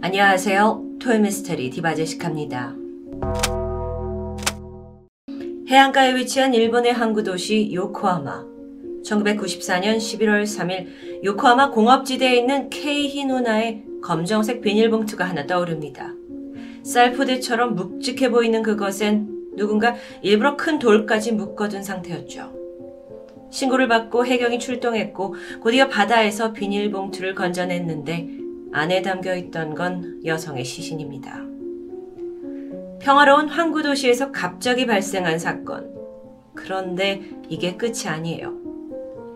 안녕하세요. 토요미스테리 디바제시카입니다. 해안가에 위치한 일본의 항구 도시 요코하마. 1994년 11월 3일 요코하마 공업지대에 있는 케이히노나의 검정색 비닐봉투가 하나 떠오릅니다. 쌀포대처럼 묵직해 보이는 그것엔 누군가 일부러 큰 돌까지 묶어둔 상태였죠. 신고를 받고 해경이 출동했고 곧이어 바다에서 비닐봉투를 건져냈는데 안에 담겨 있던 건 여성의 시신입니다. 평화로운 항구 도시에서 갑자기 발생한 사건. 그런데 이게 끝이 아니에요.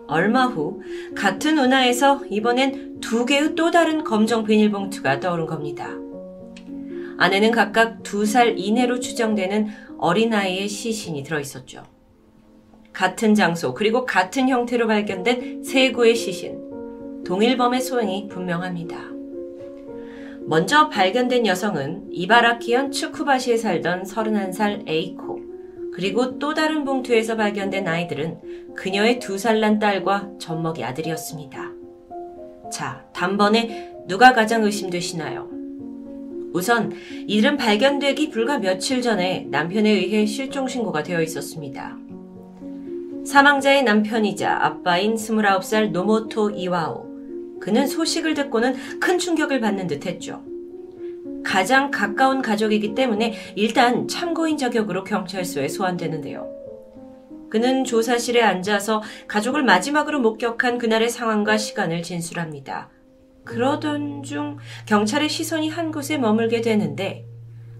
얼마 후 같은 운하에서 이번엔 두 개의 또 다른 검정 비닐봉투가 떠오른 겁니다. 안에는 각각 두 살 이내로 추정되는 어린아이의 시신이 들어있었죠. 같은 장소 그리고 같은 형태로 발견된 세 구의 시신. 동일범의 소행이 분명합니다. 먼저 발견된 여성은 이바라키현 츠쿠바시에 살던 31살 에이코. 그리고 또 다른 봉투에서 발견된 아이들은 그녀의 두 살 난 딸과 젖먹이 아들이었습니다. 자, 단번에 누가 가장 의심되시나요? 우선 이들은 발견되기 불과 며칠 전에 남편에 의해 실종 신고가 되어 있었습니다. 사망자의 남편이자 아빠인 29살 노모토 이와오. 그는 소식을 듣고는 큰 충격을 받는 듯 했죠. 가장 가까운 가족이기 때문에 일단 참고인 자격으로 경찰서에 소환되는데요. 그는 조사실에 앉아서 가족을 마지막으로 목격한 그날의 상황과 시간을 진술합니다. 그러던 중 경찰의 시선이 한 곳에 머물게 되는데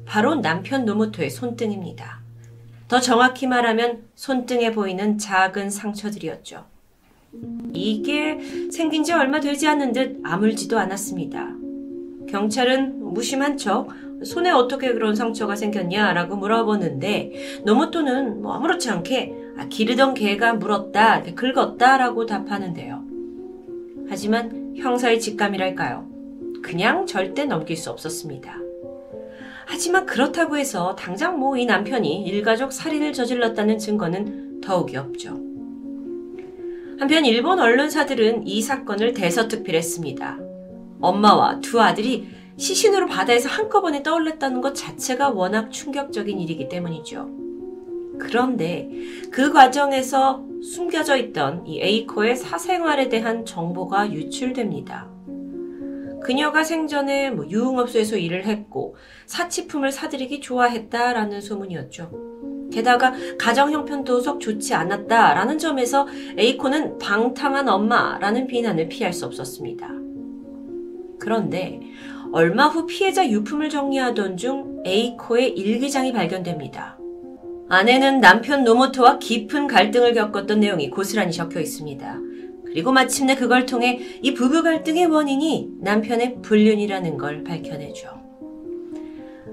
바로 남편 노모토의 손등입니다. 더 정확히 말하면 손등에 보이는 작은 상처들이었죠. 이게 생긴 지 얼마 되지 않은 듯 아물지도 않았습니다. 경찰은 무심한 척 손에 어떻게 그런 상처가 생겼냐라고 물어보는데 노모토는 뭐 아무렇지 않게 아, 기르던 개가 물었다, 긁었다라고 답하는데요. 하지만 형사의 직감이랄까요? 그냥 절대 넘길 수 없었습니다. 하지만 그렇다고 해서 당장 뭐 이 남편이 일가족 살인을 저질렀다는 증거는 더욱이 없죠. 한편 일본 언론사들은 이 사건을 대서특필했습니다. 엄마와 두 아들이 시신으로 바다에서 한꺼번에 떠올랐다는 것 자체가 워낙 충격적인 일이기 때문이죠. 그런데 그 과정에서 숨겨져 있던 이 에이코의 사생활에 대한 정보가 유출됩니다. 그녀가 생전에 뭐 유흥업소에서 일을 했고 사치품을 사들이기 좋아했다라는 소문이었죠. 게다가 가정 형편도 속 좋지 않았다라는 점에서 에이코는 방탕한 엄마라는 비난을 피할 수 없었습니다. 그런데 얼마 후 피해자 유품을 정리하던 중 에이코의 일기장이 발견됩니다. 아내는 남편 노모토와 깊은 갈등을 겪었던 내용이 고스란히 적혀 있습니다. 그리고 마침내 그걸 통해 이 부부 갈등의 원인이 남편의 불륜이라는 걸 밝혀내죠.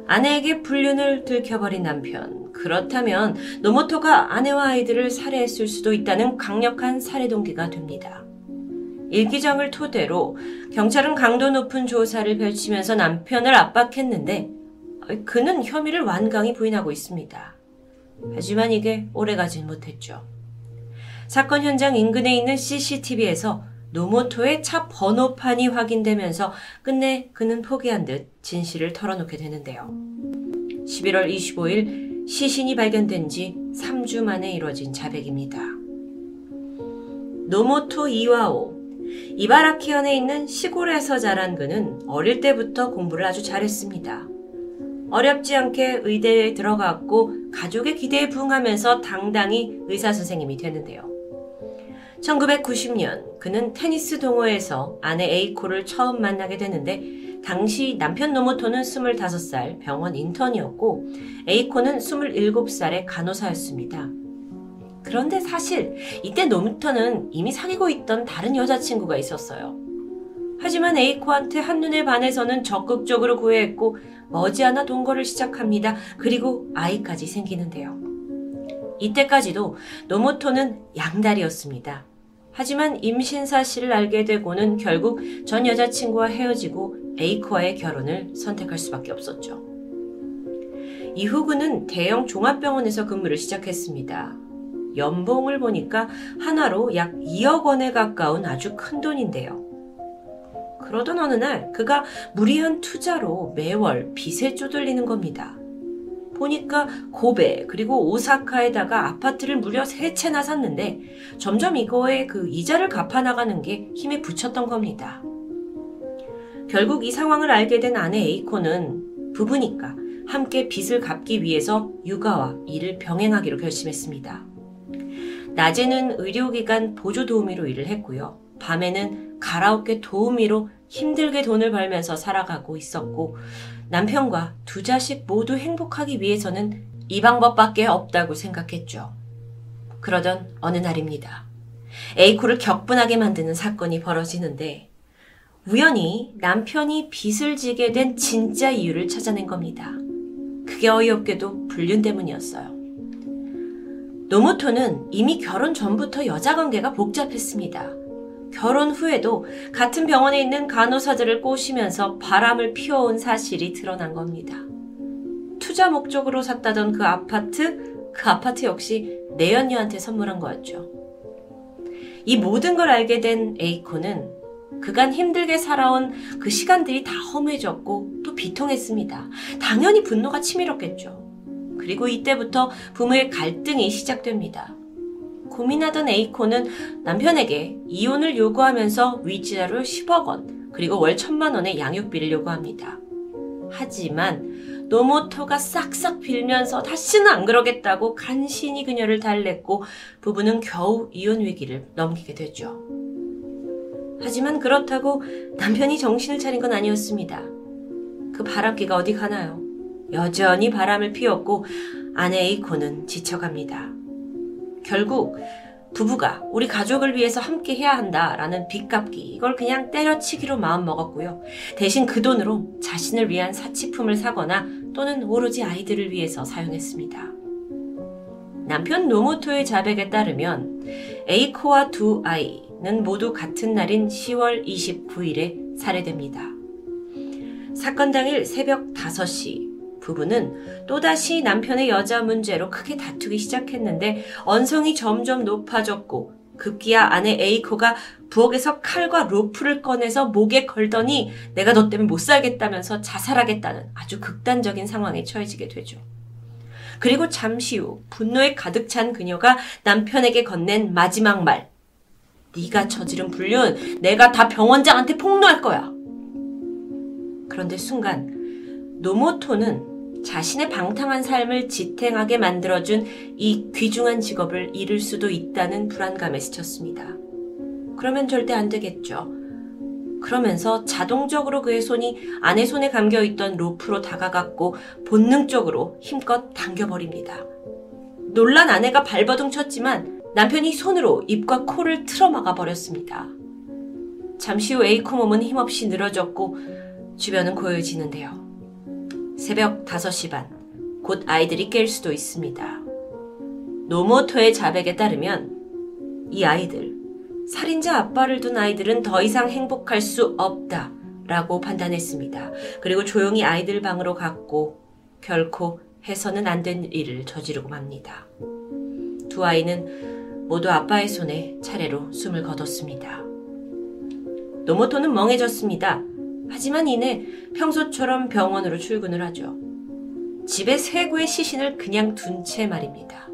아내에게 불륜을 들켜버린 남편. 그렇다면 노모토가 아내와 아이들을 살해했을 수도 있다는 강력한 살해 동기가 됩니다. 일기장을 토대로 경찰은 강도 높은 조사를 펼치면서 남편을 압박했는데 그는 혐의를 완강히 부인하고 있습니다. 하지만 이게 오래가진 못했죠. 사건 현장 인근에 있는 CCTV에서 노모토의 차 번호판이 확인되면서 끝내 그는 포기한 듯 진실을 털어놓게 되는데요. 11월 25일 시신이 발견된 지 3주 만에 이뤄진 자백입니다. 노모토 이와오. 이바라키현에 있는 시골에서 자란 그는 어릴 때부터 공부를 아주 잘했습니다. 어렵지 않게 의대에 들어갔고 가족의 기대에 부응하면서 당당히 의사 선생님이 되는데요. 1990년 그는 테니스 동호회에서 아내 에이코를 처음 만나게 되는데 당시 남편 노모토는 25살 병원 인턴이었고 에이코는 27살의 간호사였습니다. 그런데 사실 이때 노모토는 이미 사귀고 있던 다른 여자친구가 있었어요. 하지만 에이코한테 한눈에 반해서는 적극적으로 구애했고 머지않아 동거를 시작합니다. 그리고 아이까지 생기는데요. 이때까지도 노모토는 양다리였습니다. 하지만 임신 사실을 알게 되고는 결국 전 여자친구와 헤어지고 에이코와의 결혼을 선택할 수밖에 없었죠. 이후 그는 대형 종합병원에서 근무를 시작했습니다. 연봉을 보니까 하나로 약 2억 원에 가까운 아주 큰 돈인데요. 그러던 어느 날 그가 무리한 투자로 매월 빚에 쪼들리는 겁니다. 보니까 고베 그리고 오사카에다가 아파트를 무려 세 채나 샀는데 점점 이거에 그 이자를 갚아 나가는 게 힘에 붙였던 겁니다. 결국 이 상황을 알게 된 아내 에이코는 부부니까 함께 빚을 갚기 위해서 육아와 일을 병행하기로 결심했습니다. 낮에는 의료기관 보조 도우미로 일을 했고요. 밤에는 가라오케 도우미로 힘들게 돈을 벌면서 살아가고 있었고 남편과 두 자식 모두 행복하기 위해서는 이 방법밖에 없다고 생각했죠. 그러던 어느 날입니다. 에이코를 격분하게 만드는 사건이 벌어지는데 우연히 남편이 빚을 지게 된 진짜 이유를 찾아낸 겁니다. 그게 어이없게도 불륜 때문이었어요. 노모토는 이미 결혼 전부터 여자 관계가 복잡했습니다. 결혼 후에도 같은 병원에 있는 간호사들을 꼬시면서 바람을 피워온 사실이 드러난 겁니다. 투자 목적으로 샀다던 그 아파트, 그 아파트 역시 내연녀한테 선물한 거였죠. 이 모든 걸 알게 된 에이코는 그간 힘들게 살아온 그 시간들이 다 허무해졌고 또 비통했습니다. 당연히 분노가 치밀었겠죠. 그리고 이때부터 부모의 갈등이 시작됩니다. 고민하던 에이코는 남편에게 이혼을 요구하면서 위자료 10억 원, 그리고 월 천만 원의 양육비를 요구합니다. 하지만 노모토가 싹싹 빌면서 다시는 안 그러겠다고 간신히 그녀를 달랬고 부부는 겨우 이혼 위기를 넘기게 되죠. 하지만 그렇다고 남편이 정신을 차린 건 아니었습니다. 그 바람기가 어디 가나요? 여전히 바람을 피웠고 아내 에이코는 지쳐갑니다. 결국 부부가 우리 가족을 위해서 함께 해야 한다라는 빚 갚기 이걸 그냥 때려치기로 마음먹었고요. 대신 그 돈으로 자신을 위한 사치품을 사거나 또는 오로지 아이들을 위해서 사용했습니다. 남편 노모토의 자백에 따르면 에이코와 두 아이는 모두 같은 날인 10월 29일에 살해됩니다. 사건 당일 새벽 5시 부부는 또다시 남편의 여자 문제로 크게 다투기 시작했는데 언성이 점점 높아졌고 급기야 아내 에이코가 부엌에서 칼과 로프를 꺼내서 목에 걸더니 내가 너 때문에 못 살겠다면서 자살하겠다는 아주 극단적인 상황에 처해지게 되죠. 그리고 잠시 후 분노에 가득 찬 그녀가 남편에게 건넨 마지막 말. 네가 저지른 불륜 내가 다 병원장한테 폭로할 거야. 그런데 순간 노모토는 자신의 방탕한 삶을 지탱하게 만들어준 이 귀중한 직업을 잃을 수도 있다는 불안감에 스쳤습니다. 그러면 절대 안 되겠죠. 그러면서 자동적으로 그의 손이 아내 손에 감겨 있던 로프로 다가갔고 본능적으로 힘껏 당겨버립니다. 놀란 아내가 발버둥 쳤지만 남편이 손으로 입과 코를 틀어막아 버렸습니다. 잠시 후 에이코 몸은 힘없이 늘어졌고 주변은 고요해지는데요. 새벽 5시 반, 곧 아이들이 깰 수도 있습니다. 노모토의 자백에 따르면 이 아이들, 살인자 아빠를 둔 아이들은 더 이상 행복할 수 없다 라고 판단했습니다. 그리고 조용히 아이들 방으로 갔고 결코 해서는 안 된 일을 저지르고 맙니다. 두 아이는 모두 아빠의 손에 차례로 숨을 거뒀습니다. 노모토는 멍해졌습니다. 하지만 이내 평소처럼 병원으로 출근을 하죠. 집에 세구의 시신을 그냥 둔 채 말입니다.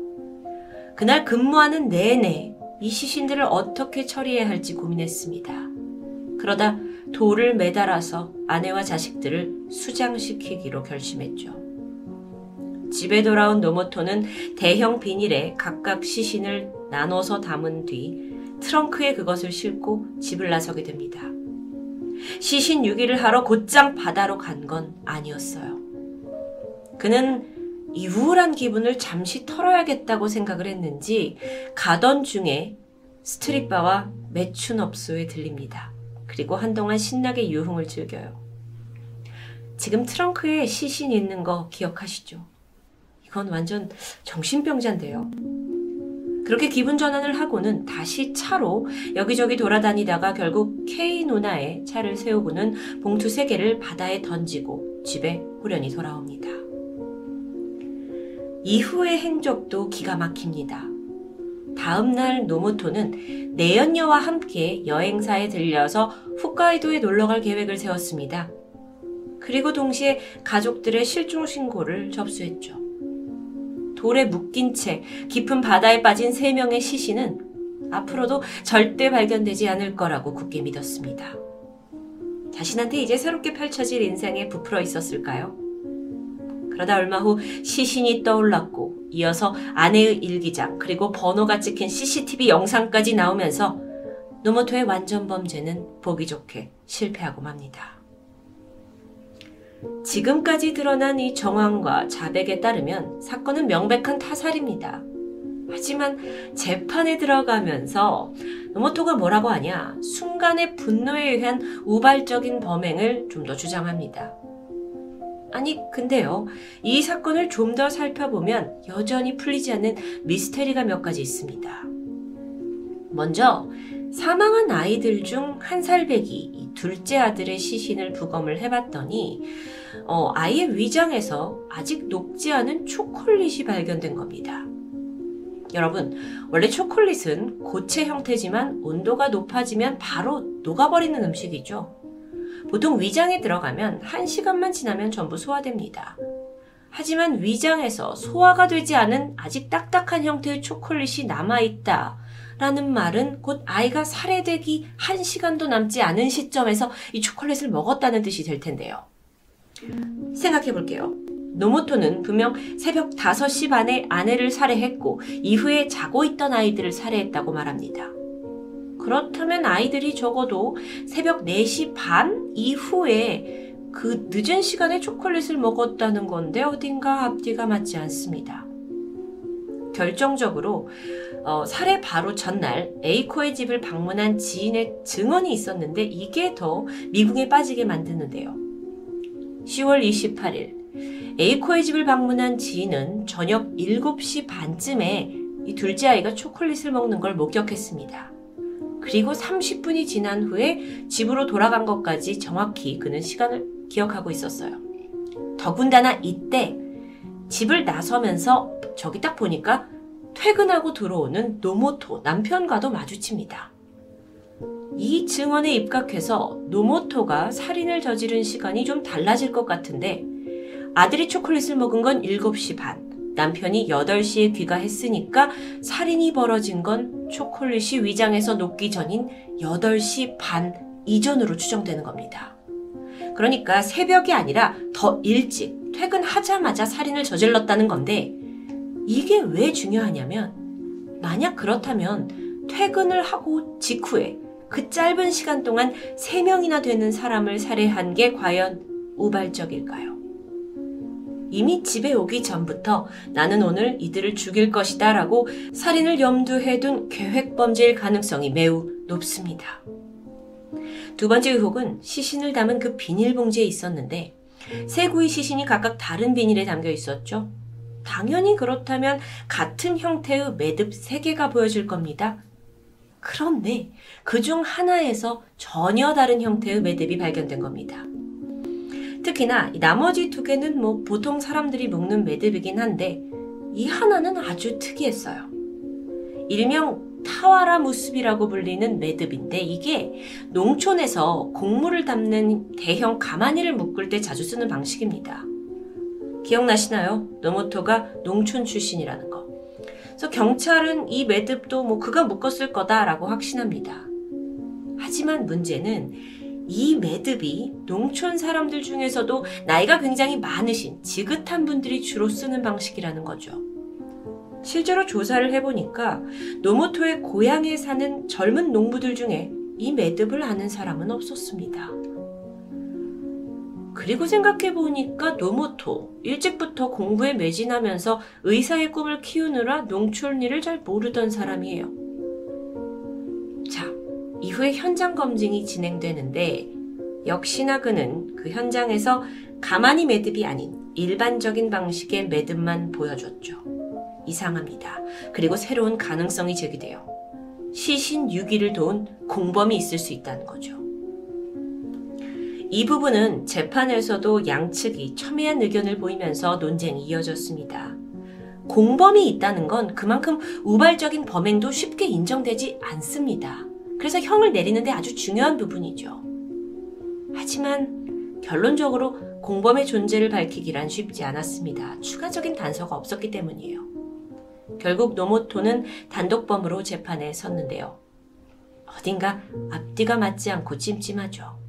그날 근무하는 내내 이 시신들을 어떻게 처리해야 할지 고민했습니다. 그러다 돌을 매달아서 아내와 자식들을 수장시키기로 결심했죠. 집에 돌아온 노모토는 대형 비닐에 각각 시신을 나눠서 담은 뒤 트렁크에 그것을 싣고 집을 나서게 됩니다. 시신 유기를 하러 곧장 바다로 간 건 아니었어요. 그는 이 우울한 기분을 잠시 털어야겠다고 생각을 했는지 가던 중에 스트릿바와 매춘업소에 들립니다. 그리고 한동안 신나게 유흥을 즐겨요. 지금 트렁크에 시신 있는 거 기억하시죠? 이건 완전 정신병자인데요. 그렇게 기분 전환을 하고는 다시 차로 여기저기 돌아다니다가 결국 K 누나의 차를 세우고는 봉투 3개를 바다에 던지고 집에 후련히 돌아옵니다. 이후의 행적도 기가 막힙니다. 다음 날 노모토는 내연녀와 함께 여행사에 들려서 홋카이도에 놀러갈 계획을 세웠습니다. 그리고 동시에 가족들의 실종 신고를 접수했죠. 돌에 묶인 채 깊은 바다에 빠진 세 명의 시신은 앞으로도 절대 발견되지 않을 거라고 굳게 믿었습니다. 자신한테 이제 새롭게 펼쳐질 인생에 부풀어 있었을까요? 그러다 얼마 후 시신이 떠올랐고 이어서 아내의 일기장 그리고 번호가 찍힌 CCTV 영상까지 나오면서 노모토의 완전 범죄는 보기 좋게 실패하고 맙니다. 지금까지 드러난 이 정황과 자백에 따르면 사건은 명백한 타살입니다. 하지만 재판에 들어가면서 노모토가 뭐라고 하냐 순간의 분노에 의한 우발적인 범행을 좀 더 주장합니다. 아니 근데요 이 사건을 좀 더 살펴보면 여전히 풀리지 않는 미스테리가 몇 가지 있습니다. 먼저 사망한 아이들 중 한 살배기 둘째 아들의 시신을 부검을 해봤더니 어, 아이의 위장에서 아직 녹지 않은 초콜릿이 발견된 겁니다. 여러분, 원래 초콜릿은 고체 형태지만 온도가 높아지면 바로 녹아버리는 음식이죠. 보통 위장에 들어가면 1시간만 지나면 전부 소화됩니다. 하지만 위장에서 소화가 되지 않은 아직 딱딱한 형태의 초콜릿이 남아있다. 라는 말은 곧 아이가 살해되기 1시간도 남지 않은 시점에서 이 초콜릿을 먹었다는 뜻이 될 텐데요. 생각해 볼게요. 노모토는 분명 새벽 5시 반에 아내를 살해했고 이후에 자고 있던 아이들을 살해했다고 말합니다. 그렇다면 아이들이 적어도 새벽 4시 반 이후에 그 늦은 시간에 초콜릿을 먹었다는 건데 어딘가 앞뒤가 맞지 않습니다. 결정적으로 어, 살해 바로 전날 에이코의 집을 방문한 지인의 증언이 있었는데 이게 더 미궁에 빠지게 만드는데요. 10월 28일 에이코의 집을 방문한 지인은 저녁 7시 반쯤에 이 둘째 아이가 초콜릿을 먹는 걸 목격했습니다. 그리고 30분이 지난 후에 집으로 돌아간 것까지 정확히 그는 시간을 기억하고 있었어요. 더군다나 이때 집을 나서면서 저기 딱 보니까 퇴근하고 들어오는 노모토 남편과도 마주칩니다. 이 증언에 입각해서 노모토가 살인을 저지른 시간이 좀 달라질 것 같은데 아들이 초콜릿을 먹은 건 7시 반, 남편이 8시에 귀가했으니까 살인이 벌어진 건 초콜릿이 위장에서 녹기 전인 8시 반 이전으로 추정되는 겁니다. 그러니까 새벽이 아니라 더 일찍 퇴근하자마자 살인을 저질렀다는 건데 이게 왜 중요하냐면 만약 그렇다면 퇴근을 하고 직후에 그 짧은 시간 동안 3명이나 되는 사람을 살해한 게 과연 우발적일까요? 이미 집에 오기 전부터 나는 오늘 이들을 죽일 것이다 라고 살인을 염두에 둔 계획범죄일 가능성이 매우 높습니다. 두 번째 의혹은 시신을 담은 그 비닐봉지에 있었는데 세 구의 시신이 각각 다른 비닐에 담겨 있었죠. 당연히 그렇다면 같은 형태의 매듭 3개가 보여질 겁니다. 그런데 그 중 하나에서 전혀 다른 형태의 매듭이 발견된 겁니다. 특히나 나머지 두 개는 뭐 보통 사람들이 묶는 매듭이긴 한데 이 하나는 아주 특이했어요. 일명 타와라 무습이라고 불리는 매듭인데 이게 농촌에서 곡물을 담는 대형 가마니를 묶을 때 자주 쓰는 방식입니다. 기억나시나요? 노모토가 농촌 출신이라는 거. 그래서 경찰은 이 매듭도 뭐 그가 묶었을 거다라고 확신합니다. 하지만 문제는 이 매듭이 농촌 사람들 중에서도 나이가 굉장히 많으신 지긋한 분들이 주로 쓰는 방식이라는 거죠. 실제로 조사를 해보니까 노모토의 고향에 사는 젊은 농부들 중에 이 매듭을 아는 사람은 없었습니다. 그리고 생각해보니까 노모토 일찍부터 공부에 매진하면서 의사의 꿈을 키우느라 농촌 일을 잘 모르던 사람이에요. 자, 이후에 현장 검증이 진행되는데 역시나 그는 그 현장에서 가만히 매듭이 아닌 일반적인 방식의 매듭만 보여줬죠. 이상합니다. 그리고 새로운 가능성이 제기돼요. 시신 6위를 도운 공범이 있을 수 있다는 거죠. 이 부분은 재판에서도 양측이 첨예한 의견을 보이면서 논쟁이 이어졌습니다. 공범이 있다는 건 그만큼 우발적인 범행도 쉽게 인정되지 않습니다. 그래서 형을 내리는데 아주 중요한 부분이죠. 하지만 결론적으로 공범의 존재를 밝히기란 쉽지 않았습니다. 추가적인 단서가 없었기 때문이에요. 결국 노모토는 단독범으로 재판에 섰는데요. 어딘가 앞뒤가 맞지 않고 찜찜하죠.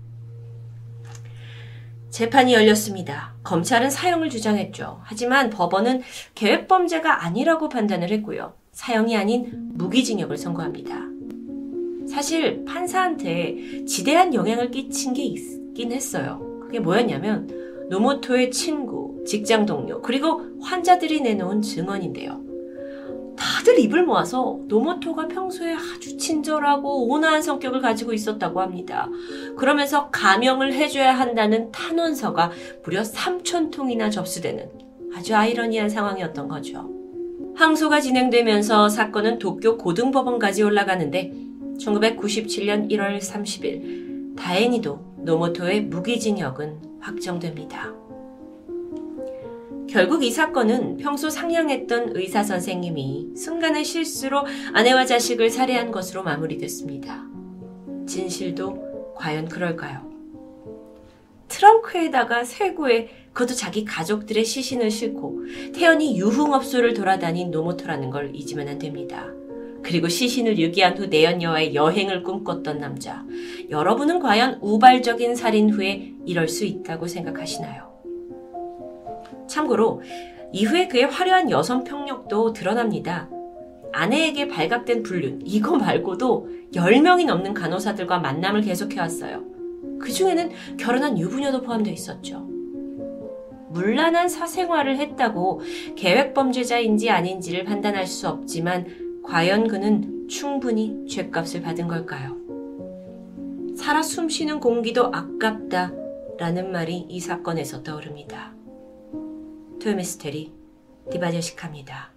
재판이 열렸습니다. 검찰은 사형을 주장했죠. 하지만 법원은 계획범죄가 아니라고 판단을 했고요. 사형이 아닌 무기징역을 선고합니다. 사실 판사한테 지대한 영향을 끼친 게 있긴 했어요. 그게 뭐였냐면 노모토의 친구, 직장 동료, 그리고 환자들이 내놓은 증언인데요. 다들 입을 모아서 노모토가 평소에 아주 친절하고 온화한 성격을 가지고 있었다고 합니다. 그러면서 감형을 해줘야 한다는 탄원서가 무려 3천 통이나 접수되는 아주 아이러니한 상황이었던 거죠. 항소가 진행되면서 사건은 도쿄 고등법원까지 올라가는데 1997년 1월 30일 다행히도 노모토의 무기징역은 확정됩니다. 결국 이 사건은 평소 상냥했던 의사 선생님이 순간의 실수로 아내와 자식을 살해한 것으로 마무리됐습니다. 진실도 과연 그럴까요? 트렁크에다가 쇠구에 그것도 자기 가족들의 시신을 싣고 태연이 유흥업소를 돌아다닌 노모토라는 걸 잊으면 안 됩니다. 그리고 시신을 유기한 후 내연녀와의 여행을 꿈꿨던 남자. 여러분은 과연 우발적인 살인 후에 이럴 수 있다고 생각하시나요? 참고로 이후에 그의 화려한 여성 평력도 드러납니다. 아내에게 발각된 불륜, 이거 말고도 10명이 넘는 간호사들과 만남을 계속해왔어요. 그 중에는 결혼한 유부녀도 포함되어 있었죠. 물란한 사생활을 했다고 계획범죄자인지 아닌지를 판단할 수 없지만 과연 그는 충분히 죄값을 받은 걸까요? 살아 숨쉬는 공기도 아깝다 라는 말이 이 사건에서 떠오릅니다. 토요미스테리 디바제식합니다.